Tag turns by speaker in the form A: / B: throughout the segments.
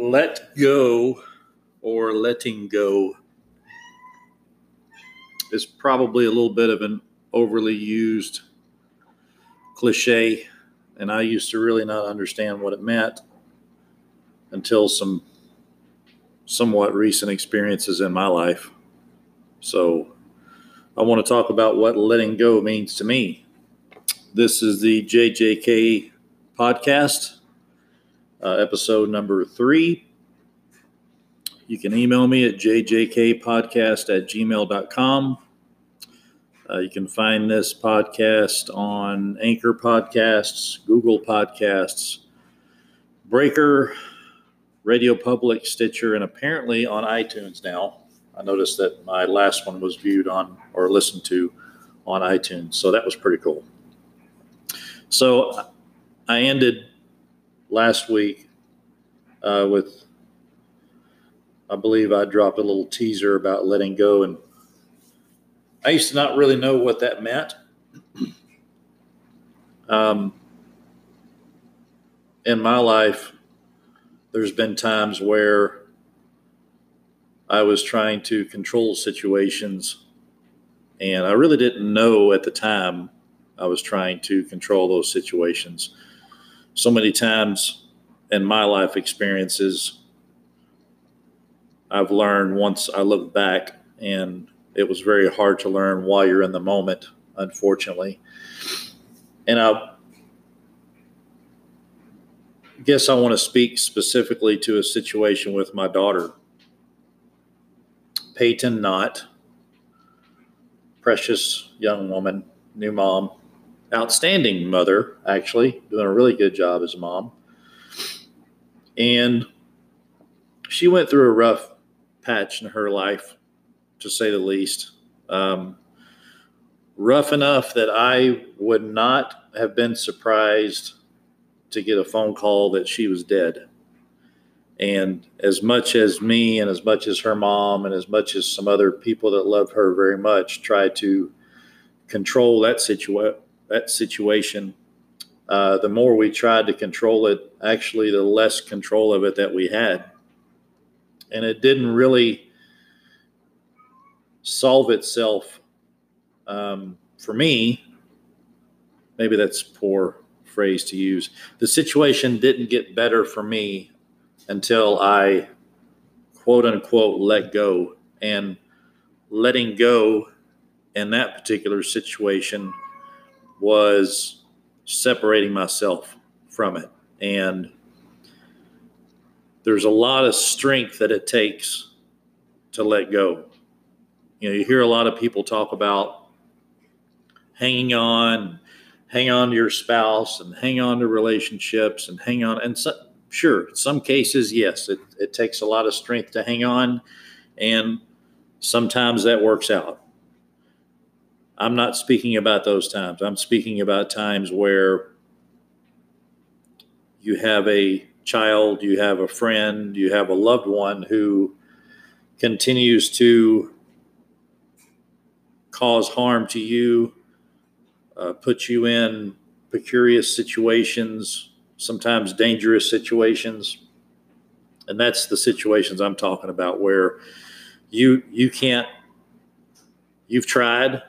A: let go or letting go is probably a little bit of an overly used cliche, and I used to really not understand what it meant until some somewhat recent experiences in my life. So, I want to talk about what letting go means to me. This is the JJK podcast, uh, episode number three. You can email me at jjkpodcast at gmail.com. Uh, you can find this podcast on Anchor Podcasts, Google Podcasts, Breaker, Radio Public, Stitcher, and apparently on iTunes now. I noticed that my last one was viewed on or listened to on iTunes, so that was pretty cool. So I ended last week uh, with, I believe I dropped a little teaser about letting go and I used to not really know what that meant. Um, in my life, there's been times where I was trying to control situations, and I really didn't know at the time I was trying to control those situations. So many times in my life experiences, I've learned once I look back and it was very hard to learn while you're in the moment, unfortunately. And I guess I want to speak specifically to a situation with my daughter, Peyton Knott, precious young woman, new mom, outstanding mother, actually, doing a really good job as a mom. And she went through a rough patch in her life to say the least. Um, rough enough that I would not have been surprised to get a phone call that she was dead. And as much as me and as much as her mom and as much as some other people that love her very much tried to control that situa- that situation, uh, the more we tried to control it, actually, the less control of it that we had. And it didn't really solve itself um, for me. Maybe that's poor phrase to use. The situation didn't get better for me until i quote unquote let go. And letting go in that particular situation was separating myself from it and there's a lot of strength that it takes to let go you know, you hear a lot of people talk about hanging on, hang on to your spouse and hang on to relationships and hang on. And so, sure, some cases, yes, it, it takes a lot of strength to hang on. And sometimes that works out. I'm not speaking about those times. I'm speaking about times where you have a child, you have a friend, you have a loved one who continues to cause harm to you, uh, put you in precarious situations, sometimes dangerous situations. And that's the situations I'm talking about where you you can't you've tried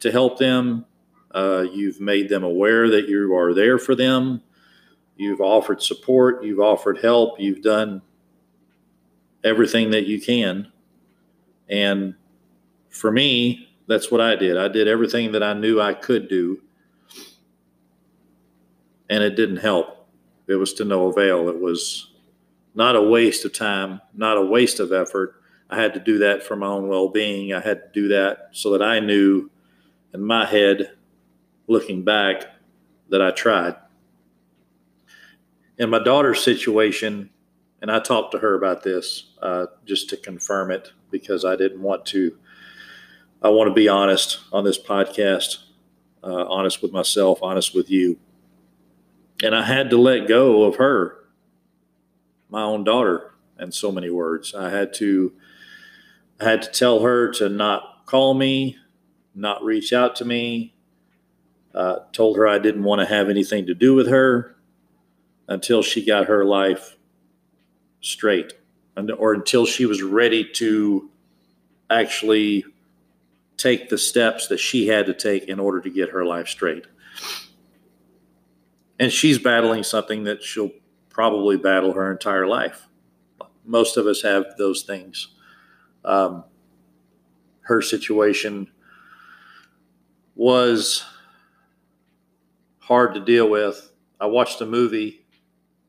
A: to help them, uh, you've made them aware that you are there for them, you've offered support, you've offered help, you've done everything that you can. And for me, that's what I did. I did everything that I knew I could do, and it didn't help. It was to no avail. It was not a waste of time, not a waste of effort. I had to do that for my own well being. I had to do that so that I knew in my head, looking back, that I tried. In my daughter's situation, and I talked to her about this uh, just to confirm it because I didn't want to I want to be honest on this podcast, uh, honest with myself, honest with you. And I had to let go of her, my own daughter, in so many words. I had to, I had to tell her to not call me, not reach out to me. Uh, told her I didn't want to have anything to do with her until she got her life straight, and, or until she was ready to actually take the steps that she had to take in order to get her life straight. And she's battling something that she'll probably battle her entire life. Most of us have those things. Um, her situation was hard to deal with. I watched a movie.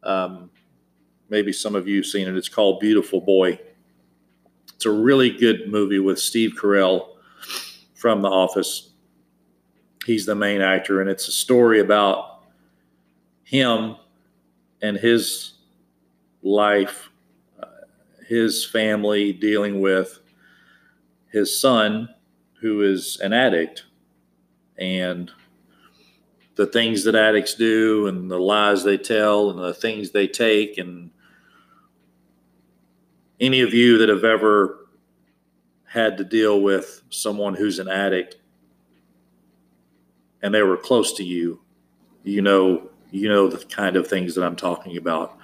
A: Um, maybe some of you have seen it. It's called Beautiful Boy. It's a really good movie with Steve Carell from The Office. He's the main actor, and it's a story about him and his life, uh, his family dealing with his son, who is an addict, and the things that addicts do, and the lies they tell, and the things they take, and any of you that have ever had to deal with someone who's an addict and they were close to you, you know, you know the kind of things that I'm talking about.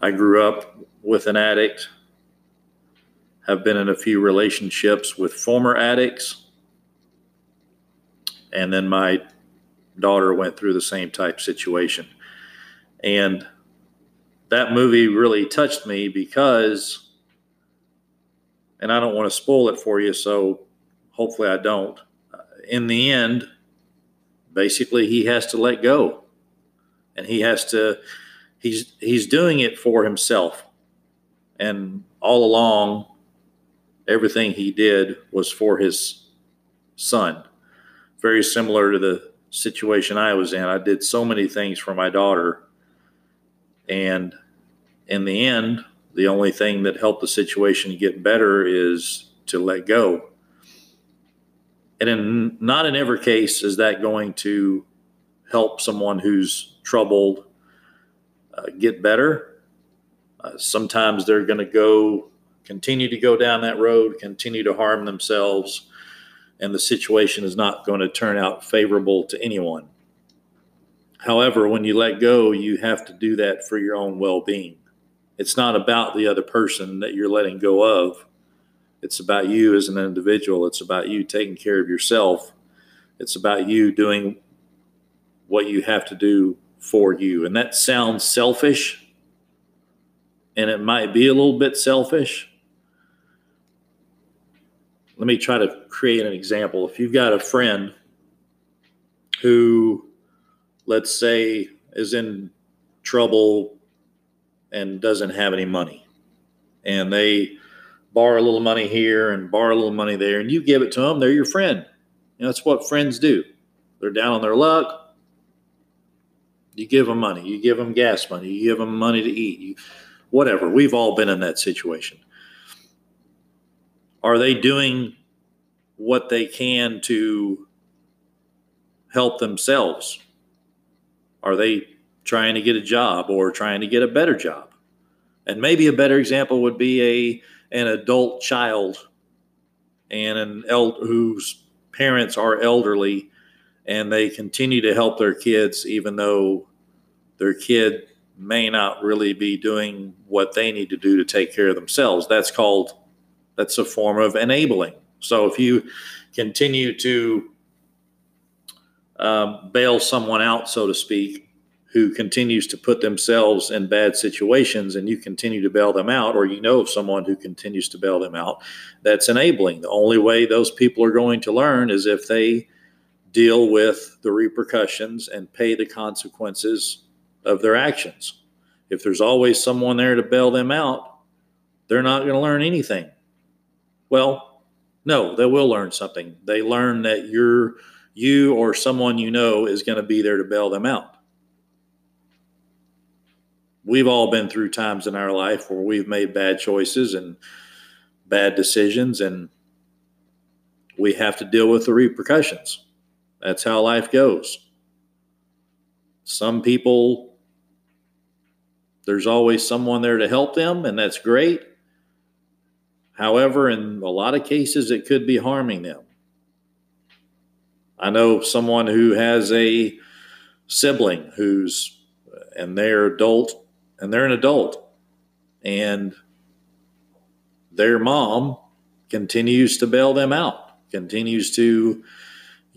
A: I grew up with an addict, have been in a few relationships with former addicts, and then my daughter went through the same type situation. And that movie really touched me because and I don't want to spoil it for you, so hopefully I don't. In the end, basically, he has to let go, and he has to. He's he's doing it for himself, and all along, everything he did was for his son. Very similar to the situation I was in. I did so many things for my daughter, and in the end, the only thing that helped the situation get better is to let go. And in not in every case is that going to help someone who's troubled uh, get better. Uh, sometimes they're going to go continue to go down that road, continue to harm themselves, and the situation is not going to turn out favorable to anyone. However, when you let go, you have to do that for your own well being. It's not about the other person that you're letting go of. It's about you as an individual. It's about you taking care of yourself. It's about you doing what you have to do for you. And that sounds selfish, and it might be a little bit selfish. Let me try to create an example. If you've got a friend who, let's say, is in trouble and doesn't have any money. And they borrow a little money here and borrow a little money there, and you give it to them, they're your friend. You know, that's what friends do. They're down on their luck. You give them money, you give them gas money, you give them money to eat, you, whatever. We've all been in that situation. Are they doing what they can to help themselves? Are they trying to get a job or trying to get a better job. And maybe a better example would be a an adult child and an el- whose parents are elderly and they continue to help their kids even though their kid may not really be doing what they need to do to take care of themselves. That's called that's a form of enabling. So if you continue to um, bail someone out, so to speak, who continues to put themselves in bad situations and you continue to bail them out, or you know of someone who continues to bail them out, that's enabling. The only way those people are going to learn is if they deal with the repercussions and pay the consequences of their actions. If there's always someone there to bail them out, they're not going to learn anything. Well, no, they will learn something. They learn that you're you or someone you know is going to be there to bail them out we've all been through times in our life where we've made bad choices and bad decisions, and we have to deal with the repercussions. That's how life goes. Some people, there's always someone there to help them, and that's great. However, in a lot of cases, it could be harming them. I know someone who has a sibling who's, and they're adult and they're an adult and their mom continues to bail them out, continues to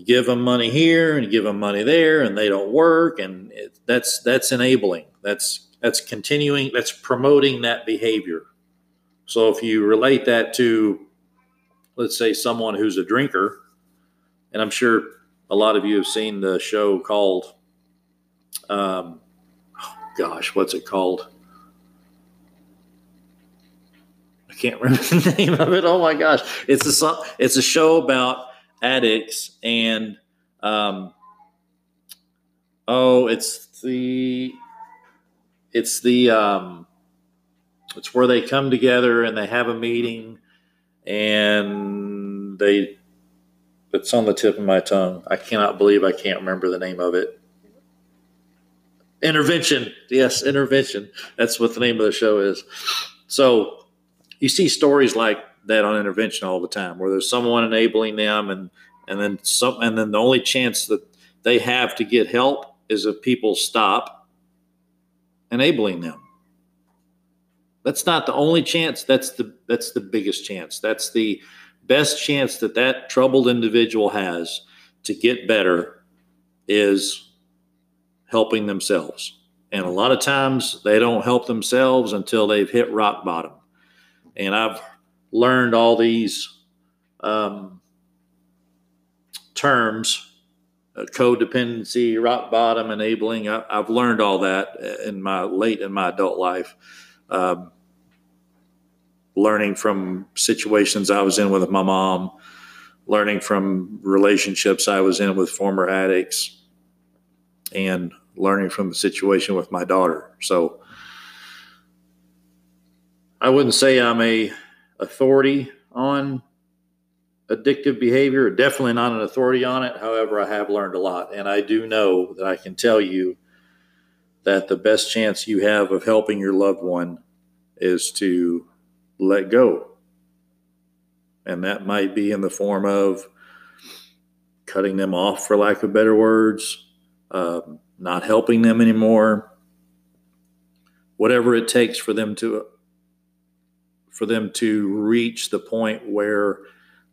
A: give them money here and give them money there, and they don't work, and it, that's that's enabling. That's that's continuing. That's promoting that behavior. So if you relate that to, let's say, someone who's a drinker, and I'm sure a lot of you have seen the show called, um, oh gosh, what's it called? I can't remember the name of it. Oh my gosh, it's a it's a show about addicts and um, oh, it's the it's the um, it's where they come together and they have a meeting and they it's on the tip of my tongue. I cannot believe I can't remember the name of it. Intervention. Yes, intervention. That's what the name of the show is. So you see stories like that on intervention all the time where there's someone enabling them and and then some and then the only chance that they have to get help is if people stop enabling them. That's not the only chance, that's the that's the biggest chance. That's the best chance that that troubled individual has to get better is helping themselves. And a lot of times they don't help themselves until they've hit rock bottom. And I've learned all these um, terms uh, codependency, rock bottom, enabling. I, have learned all that in my late in my adult life. Um, learning from situations I was in with my mom, learning from relationships I was in with former addicts, and learning from the situation with my daughter. So I wouldn't say I'm a authority on addictive behavior, definitely not an authority on it. However, I have learned a lot, and I do know that I can tell you that the best chance you have of helping your loved one is to let go. And that might be in the form of cutting them off, for lack of better words, uh, not helping them anymore, whatever it takes for them to for them to reach the point where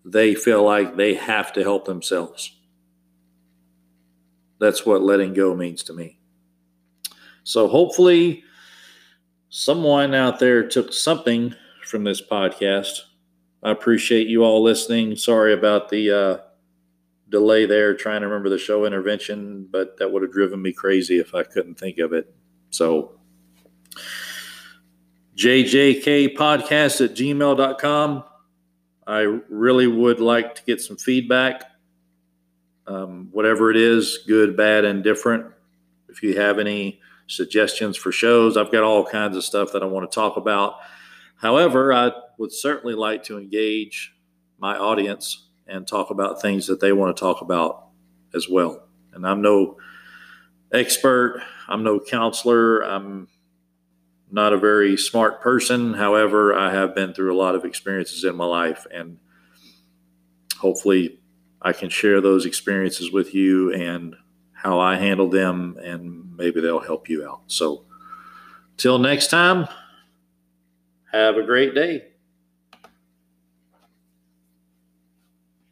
A: they feel like they have to help themselves. That's what letting go means to me. So hopefully someone out there took something from this podcast. I appreciate you all listening. Sorry about the uh, delay there trying to remember the show intervention, but that would have driven me crazy if I couldn't think of it. So, jjkpodcast at gmail.com. I really would like to get some feedback, um, whatever it is, good, bad, and different. If you have any suggestions for shows, I've got all kinds of stuff that I want to talk about. However, I would certainly like to engage my audience and talk about things that they want to talk about as well. And I'm no expert, I'm no counselor, I'm not a very smart person. However, I have been through a lot of experiences in my life, and hopefully, I can share those experiences with you and how I handled them, and maybe they'll help you out. So, till next time. Have a great day.